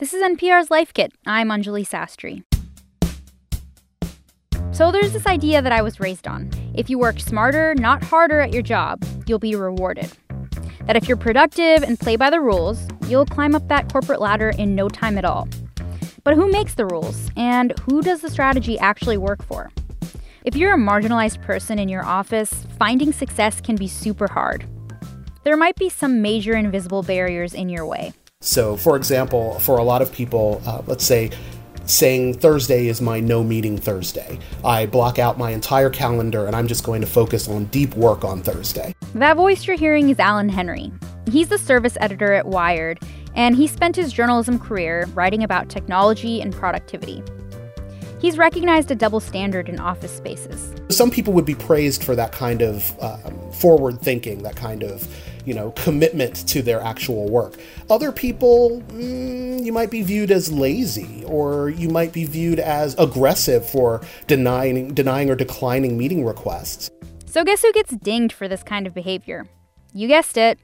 This is NPR's Life Kit. I'm Anjali Sastry. So there's this idea that I was raised on. If you work smarter, not harder at your job, you'll be rewarded. That if you're productive and play by the rules, you'll climb up that corporate ladder in no time at all. But who makes the rules? And who does the strategy actually work for? If you're a marginalized person in your office, finding success can be super hard. There might be some major invisible barriers in your way. So, for example, for a lot of people, uh, let's say saying Thursday is my no meeting Thursday. I block out my entire calendar and I'm just going to focus on deep work on Thursday. That voice you're hearing is Alan Henry. He's the service editor at Wired, and he spent his journalism career writing about technology and productivity. He's recognized a double standard in office spaces. Some people would be praised for that kind of um, forward thinking, that kind of you know commitment to their actual work. Other people, mm, you might be viewed as lazy, or you might be viewed as aggressive for denying denying or declining meeting requests. So guess who gets dinged for this kind of behavior? You guessed it.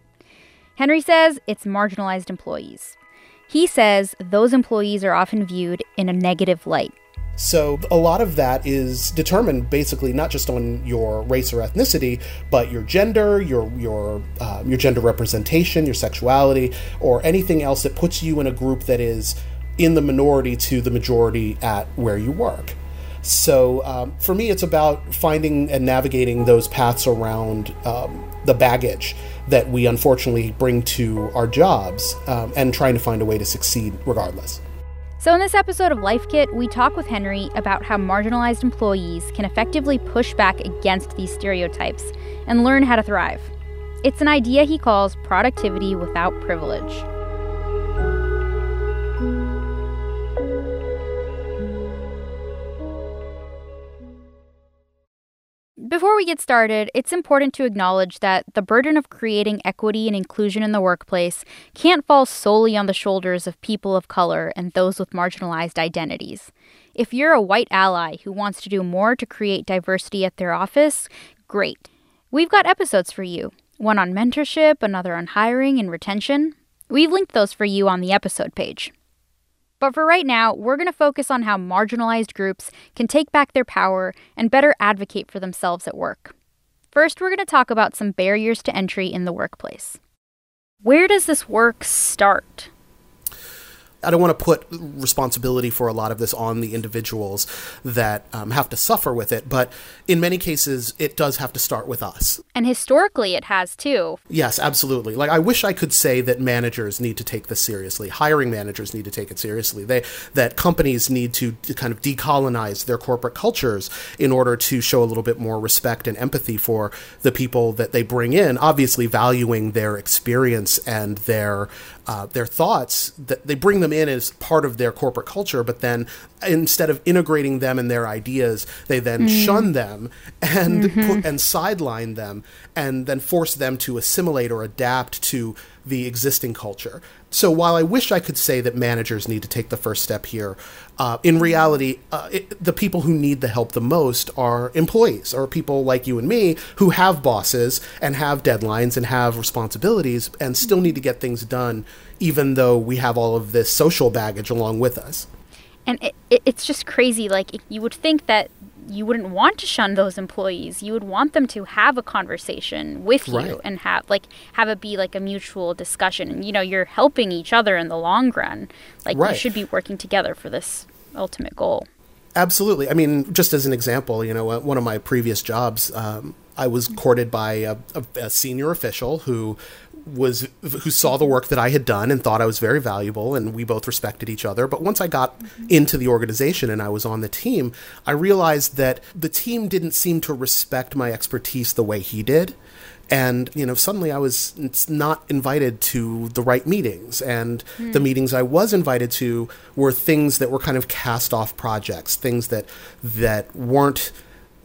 Henry says it's marginalized employees. He says those employees are often viewed in a negative light. So a lot of that is determined basically not just on your race or ethnicity, but your gender, your your uh, your gender representation, your sexuality, or anything else that puts you in a group that is in the minority to the majority at where you work. So um, for me, it's about finding and navigating those paths around um, the baggage that we unfortunately bring to our jobs um, and trying to find a way to succeed regardless. So, in this episode of Life Kit, we talk with Henry about how marginalized employees can effectively push back against these stereotypes and learn how to thrive. It's an idea he calls productivity without privilege. Before we get started, it's important to acknowledge that the burden of creating equity and inclusion in the workplace can't fall solely on the shoulders of people of color and those with marginalized identities. If you're a white ally who wants to do more to create diversity at their office, great. We've got episodes for you one on mentorship, another on hiring and retention. We've linked those for you on the episode page. But for right now, we're going to focus on how marginalized groups can take back their power and better advocate for themselves at work. First, we're going to talk about some barriers to entry in the workplace. Where does this work start? I don't want to put responsibility for a lot of this on the individuals that um, have to suffer with it, but in many cases, it does have to start with us. And historically, it has too. Yes, absolutely. Like I wish I could say that managers need to take this seriously. Hiring managers need to take it seriously. They that companies need to, to kind of decolonize their corporate cultures in order to show a little bit more respect and empathy for the people that they bring in. Obviously, valuing their experience and their uh, their thoughts that they bring them in as part of their corporate culture, but then instead of integrating them and their ideas, they then mm. shun them and mm-hmm. put, and sideline them, and then force them to assimilate or adapt to the existing culture. So while I wish I could say that managers need to take the first step here, uh, in reality, uh, it, the people who need the help the most are employees or people like you and me who have bosses and have deadlines and have responsibilities and still need to get things done, even though we have all of this social baggage along with us. And it, it, it's just crazy. Like, you would think that you wouldn't want to shun those employees. You would want them to have a conversation with you right. and have like have it be like a mutual discussion. And you know, you're helping each other in the long run. Like right. you should be working together for this ultimate goal. Absolutely. I mean, just as an example, you know, one of my previous jobs, um, I was courted by a, a, a senior official who was who saw the work that I had done and thought I was very valuable and we both respected each other. But once I got mm-hmm. into the organization and I was on the team, I realized that the team didn't seem to respect my expertise the way he did. And, you know, suddenly I was not invited to the right meetings. And mm. the meetings I was invited to were things that were kind of cast off projects, things that that weren't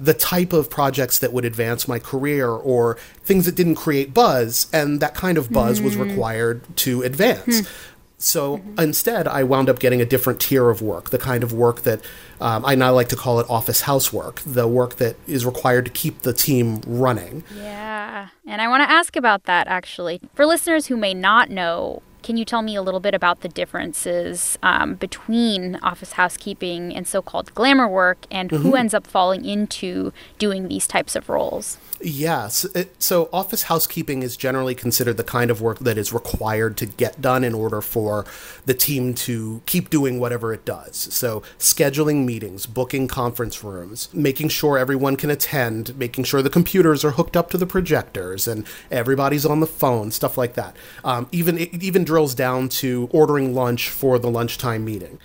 the type of projects that would advance my career or things that didn't create buzz and that kind of buzz mm. was required to advance. Mm. So mm-hmm. instead, I wound up getting a different tier of work, the kind of work that um, I now like to call it office housework, the work that is required to keep the team running. Yeah. And I want to ask about that actually. For listeners who may not know, can you tell me a little bit about the differences um, between office housekeeping and so called glamour work and mm-hmm. who ends up falling into doing these types of roles? Yes. So, office housekeeping is generally considered the kind of work that is required to get done in order for the team to keep doing whatever it does. So, scheduling meetings, booking conference rooms, making sure everyone can attend, making sure the computers are hooked up to the projectors and everybody's on the phone, stuff like that. Um, even it even drills down to ordering lunch for the lunchtime meeting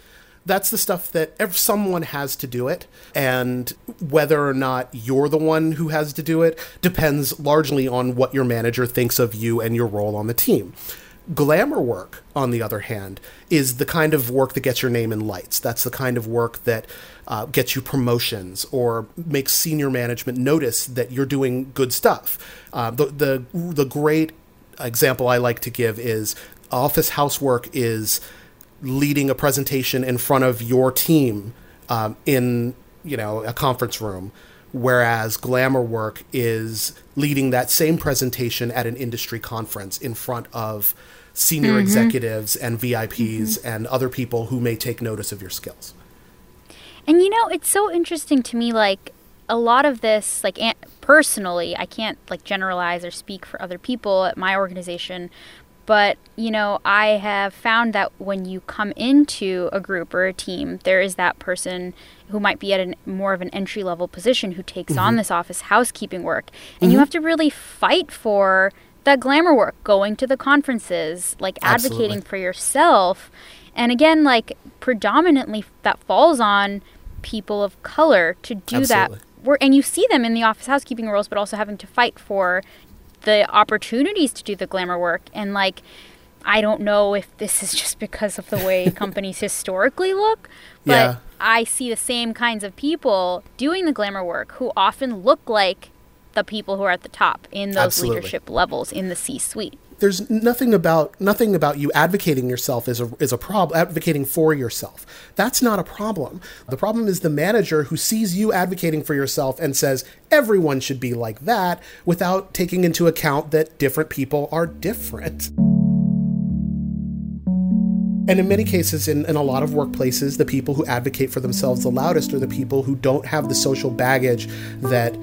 that's the stuff that if someone has to do it and whether or not you're the one who has to do it depends largely on what your manager thinks of you and your role on the team. Glamour work on the other hand is the kind of work that gets your name in lights. That's the kind of work that uh, gets you promotions or makes senior management notice that you're doing good stuff. Uh, the, the the great example i like to give is office housework is leading a presentation in front of your team um, in you know a conference room whereas glamour work is leading that same presentation at an industry conference in front of senior mm-hmm. executives and VIPs mm-hmm. and other people who may take notice of your skills. And you know, it's so interesting to me like a lot of this like personally, I can't like generalize or speak for other people at my organization, but, you know, I have found that when you come into a group or a team, there is that person who might be at a more of an entry level position who takes mm-hmm. on this office housekeeping work. And mm-hmm. you have to really fight for that glamour work, going to the conferences, like advocating Absolutely. for yourself. And again, like predominantly that falls on people of color to do Absolutely. that work. And you see them in the office housekeeping roles, but also having to fight for the opportunities to do the glamour work and like I don't know if this is just because of the way companies historically look, but yeah. I see the same kinds of people doing the glamour work who often look like the people who are at the top in those Absolutely. leadership levels in the C-suite there's nothing about nothing about you advocating yourself is a is a problem advocating for yourself. That's not a problem. The problem is the manager who sees you advocating for yourself and says everyone should be like that without taking into account that different people are different. And in many cases, in, in a lot of workplaces, the people who advocate for themselves the loudest are the people who don't have the social baggage that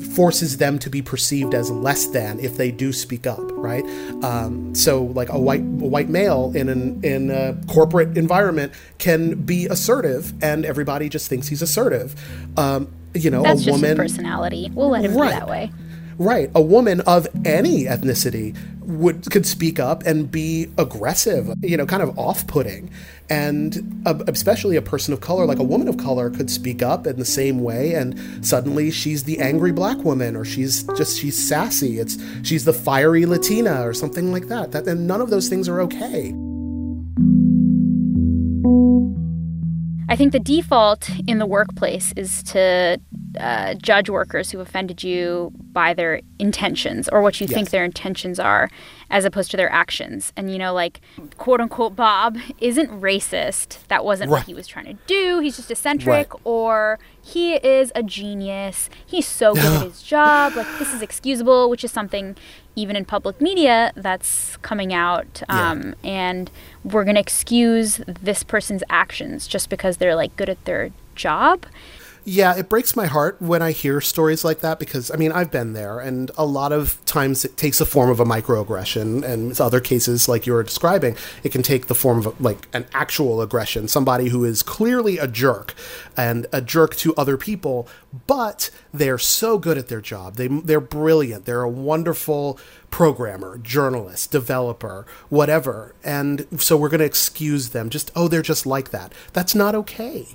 forces them to be perceived as less than if they do speak up, right? Um, so, like a white a white male in an in a corporate environment can be assertive, and everybody just thinks he's assertive. Um, you know, That's a woman personality. We'll let him right. be that way. Right. A woman of any ethnicity would could speak up and be aggressive, you know, kind of off-putting. And especially a person of color, like a woman of color could speak up in the same way and suddenly she's the angry black woman or she's just she's sassy. It's she's the fiery Latina or something like that. That and none of those things are okay. I think the default in the workplace is to uh, judge workers who offended you by their intentions or what you yes. think their intentions are as opposed to their actions. And, you know, like, quote unquote, Bob isn't racist. That wasn't right. what he was trying to do. He's just eccentric. Right. Or he is a genius. He's so good at his job. Like, this is excusable, which is something even in public media that's coming out. Um, yeah. And we're going to excuse this person's actions just because they're like good at their job yeah, it breaks my heart when I hear stories like that because I mean I've been there, and a lot of times it takes the form of a microaggression, and other cases like you were describing, it can take the form of like an actual aggression, somebody who is clearly a jerk and a jerk to other people, but they're so good at their job, they they're brilliant, they're a wonderful programmer, journalist, developer, whatever. And so we're going to excuse them. Just, oh, they're just like that. That's not okay.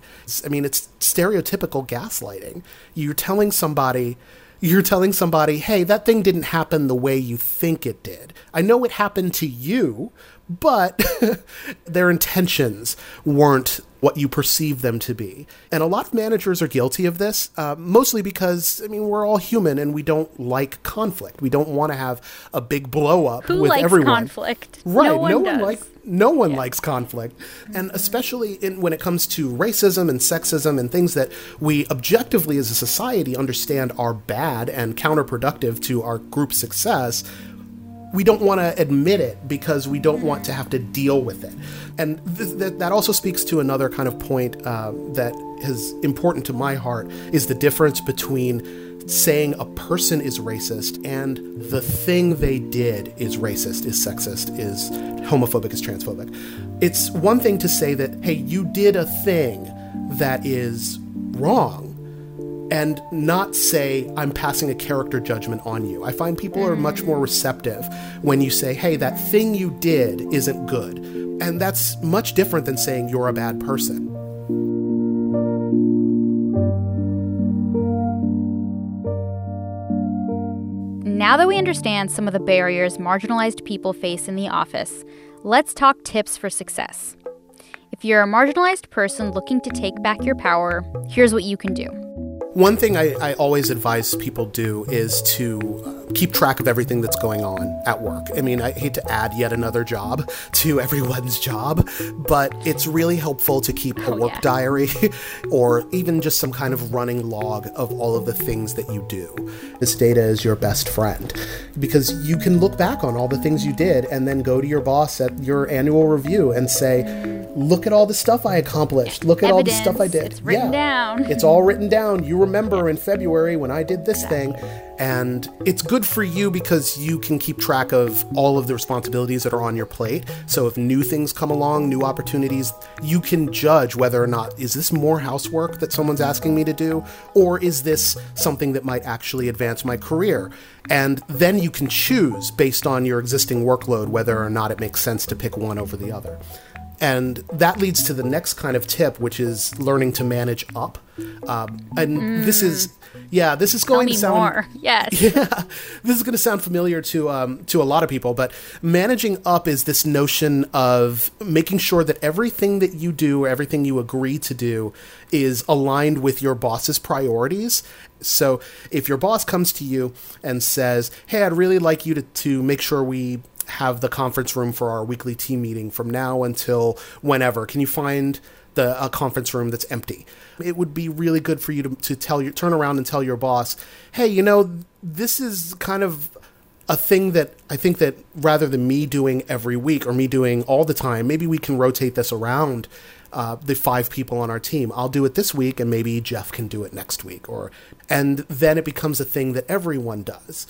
I mean, it's stereotypical gaslighting. You're telling somebody, you're telling somebody, hey, that thing didn't happen the way you think it did. I know it happened to you, but their intentions weren't what you perceive them to be. And a lot of managers are guilty of this, uh, mostly because, I mean, we're all human and we don't like conflict. We don't want to have a big blow up Who with likes everyone. conflict? Right. No one, no one like no one yeah. likes conflict. And especially in, when it comes to racism and sexism and things that we objectively as a society understand are bad and counterproductive to our group success, we don't want to admit it because we don't want to have to deal with it. And th- th- that also speaks to another kind of point uh, that is important to my heart is the difference between saying a person is racist and the thing they did is racist, is sexist, is homophobic, is transphobic. It's one thing to say that, hey, you did a thing that is wrong and not say, I'm passing a character judgment on you. I find people are much more mm. receptive when you say, hey, that thing you did isn't good. And that's much different than saying you're a bad person. Now that we understand some of the barriers marginalized people face in the office, let's talk tips for success. If you're a marginalized person looking to take back your power, here's what you can do. One thing I, I always advise people do is to uh, keep track of everything that's going on at work. I mean, I hate to add yet another job to everyone's job, but it's really helpful to keep a Oh, work yeah. diary or even just some kind of running log of all of the things that you do. This data is your best friend because you can look back on all the things you did and then go to your boss at your annual review and say, Look at all the stuff I accomplished. Look at all the stuff I Evidence. did. It's written down. It's all written down. You remember in February when I did this thing. And it's good for you because you can keep track of all of the responsibilities that are on your plate. So if new things come along, new opportunities, you can judge whether or not is this more housework that someone's asking me to do or is this something that might actually advance my career? And then you can choose based on your existing workload whether or not it makes sense to pick one over the other. And that leads to the next kind of tip, which is learning to manage up. Um, and this is, yeah, this is going to sound more. Yes. yeah, this is going to sound familiar to um, to a lot of people, but managing up is this notion of making sure that everything that you do, everything you agree to do, is aligned with your boss's priorities. So if your boss comes to you and says, "Hey, I'd really like you to to make sure we." Have the conference room for our weekly team meeting from now until whenever can you find the a conference room that's empty. It would be really good for you to, to tell your turn around and tell your boss, hey, you know, this is kind of a thing that I think that rather than me doing every week or me doing all the time, maybe we can rotate this around. Uh, the five people on our team. I'll do it this week, and maybe Jeff can do it next week, or and then it becomes a thing that everyone does.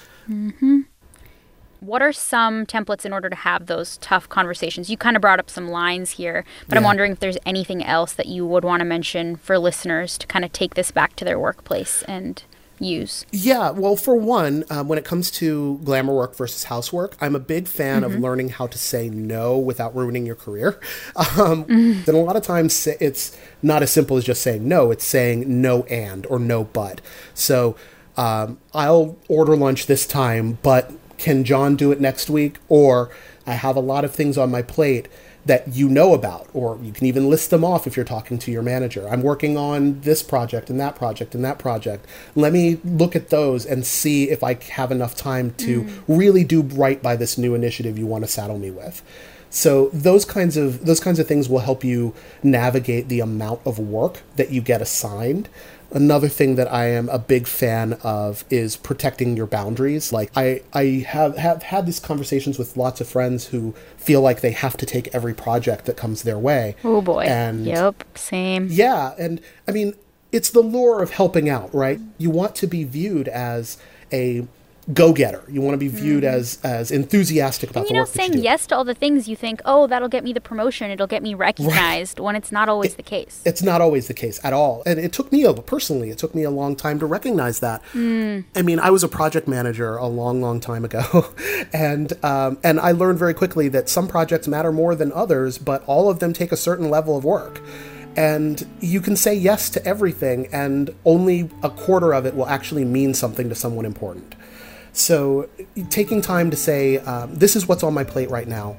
What are some templates in order to have those tough conversations? You kind of brought up some lines here, but I'm wondering if there's anything else that you would want to mention for listeners to kind of take this back to their workplace and use. Yeah, well, for one, um, when it comes to glamour work versus housework, I'm a big fan of learning how to say no without ruining your career. Um, Then a lot of times it's not as simple as just saying no, it's saying no and or no but. So um, I'll order lunch this time, but can John do it next week? Or I have a lot of things on my plate that you know about, or you can even list them off if you're talking to your manager. I'm working on this project and that project and that project. Let me look at those and see if I have enough time to mm. really do right by this new initiative you want to saddle me with. So those kinds of those kinds of things will help you navigate the amount of work that you get assigned. Another thing that I am a big fan of is protecting your boundaries. Like I, I have, have had these conversations with lots of friends who feel like they have to take every project that comes their way. Oh boy. And yep. Same. yeah, and I mean, it's the lure of helping out, right? You want to be viewed as a go-getter. You want to be viewed as as enthusiastic about Mm-hmm. And the you know, saying you yes to all the things you think, oh, that'll get me the promotion, it'll get me recognized, when it's not always the case. It's not always the case at all. And it took me, personally, it took me a long time to recognize that. I mean, I was a project manager a long, long time ago. and, um, and I learned very quickly that some projects matter more than others, but all of them take a certain level of work. And you can say yes to everything, and only a quarter of it will actually mean something to someone important. So, taking time to say, um, this is what's on my plate right now,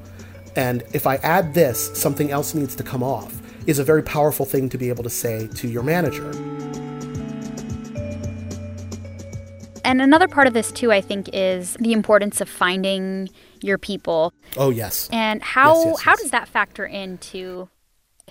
and if I add this, something else needs to come off, is a very powerful thing to be able to say to your manager. And another part of this, too, I think, is the importance of finding your people. Oh, yes. And how, Yes, yes, how does that factor into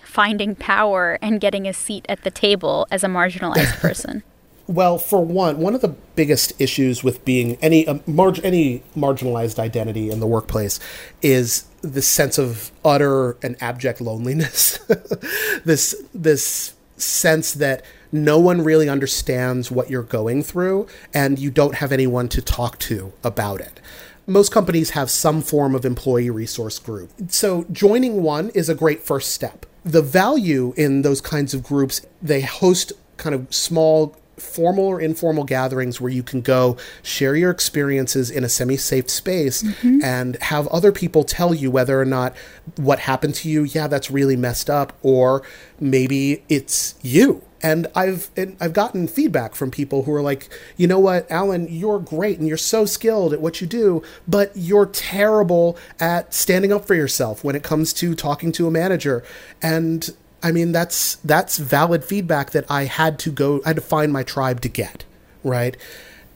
finding power and getting a seat at the table as a marginalized person? Well, for one, one of the biggest issues with being any uh, any marginalized identity in the workplace is the sense of utter and abject loneliness. this this sense that no one really understands what you're going through and you don't have anyone to talk to about it. Most companies have some form of employee resource group. So joining one is a great first step. The value in those kinds of groups, they host kind of small formal or informal gatherings where you can go share your experiences in a semi safe space mm-hmm. and have other people tell you whether or not what happened to you, yeah, that's really messed up, or maybe it's you. And I've and I've gotten feedback from people who are like, you know what, Alan, you're great and you're so skilled at what you do, but you're terrible at standing up for yourself when it comes to talking to a manager. And I mean, that's that's valid feedback that I had to go. I had to find my tribe to get right.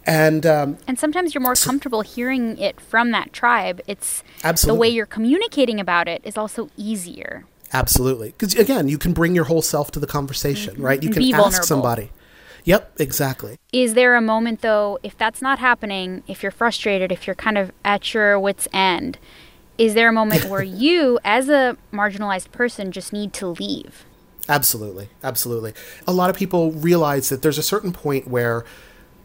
And um, and sometimes you're more so, comfortable hearing it from that tribe. It's absolutely. the way you're communicating about it is also easier. Absolutely, because again, you can bring your whole self to the conversation, mm-hmm. right? You can ask vulnerable. somebody. Yep, exactly. Is there a moment though, if that's not happening, if you're frustrated, if you're kind of at your wits' end, is there a moment where you, as a marginalized person, just need to leave? Absolutely. Absolutely. A lot of people realize that there's a certain point where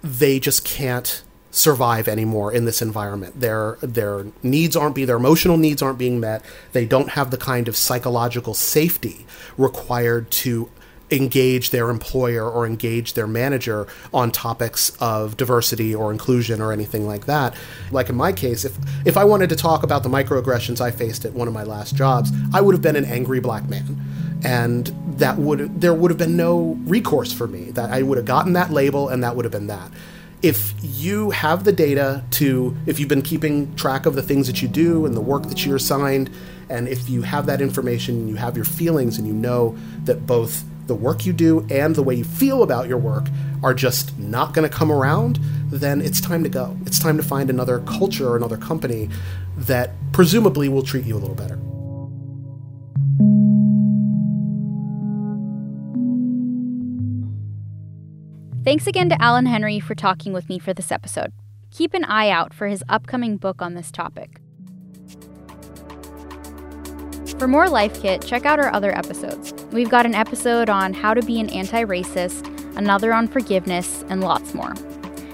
they just can't survive anymore in this environment. Their their needs aren't being their emotional needs aren't being met. They don't have the kind of psychological safety required to engage their employer or engage their manager on topics of diversity or inclusion or anything like that. Like in my case, if if I wanted to talk about the microaggressions I faced at one of my last jobs, I would have been an angry black man. And that would there would have been no recourse for me. That I would have gotten that label and that would have been that. If you have the data to if you've been keeping track of the things that you do and the work that you're assigned and if you have that information, you have your feelings and you know that both the work you do and the way you feel about your work are just not going to come around, then it's time to go. It's time to find another culture or another company that presumably will treat you a little better. Thanks again to Alan Henry for talking with me for this episode. Keep an eye out for his upcoming book on this topic. For more Life Kit, check out our other episodes. We've got an episode on how to be an anti racist, another on forgiveness, and lots more.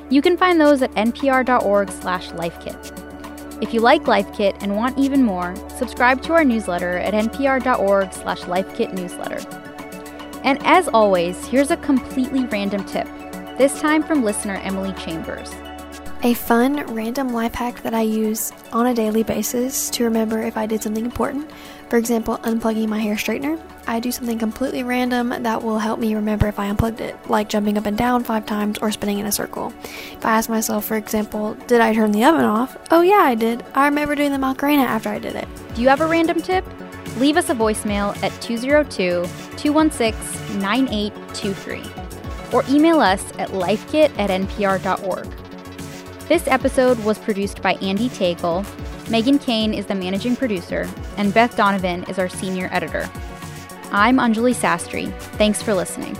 You can find those at npr.org/slash lifekit. If you like Life Kit and want even more, subscribe to our newsletter at npr.org/slash lifekitnewsletter. And as always, here's a completely random tip. This time from listener Emily Chambers. A fun, random life hack that I use on a daily basis to remember if I did something important. For example, unplugging my hair straightener. I do something completely random that will help me remember if I unplugged it, like jumping up and down five times or spinning in a circle. If I ask myself, for example, did I turn the oven off? Oh, yeah, I did. I remember doing the Macarena after I did it. Do you have a random tip? Leave us a voicemail at 202 216 9823 or email us at lifekit at npr.org. This episode was produced by Andee Tagle. Meghan Keane is the managing producer, and Beth Donovan is our senior editor. I'm Anjali Sastry. Thanks for listening.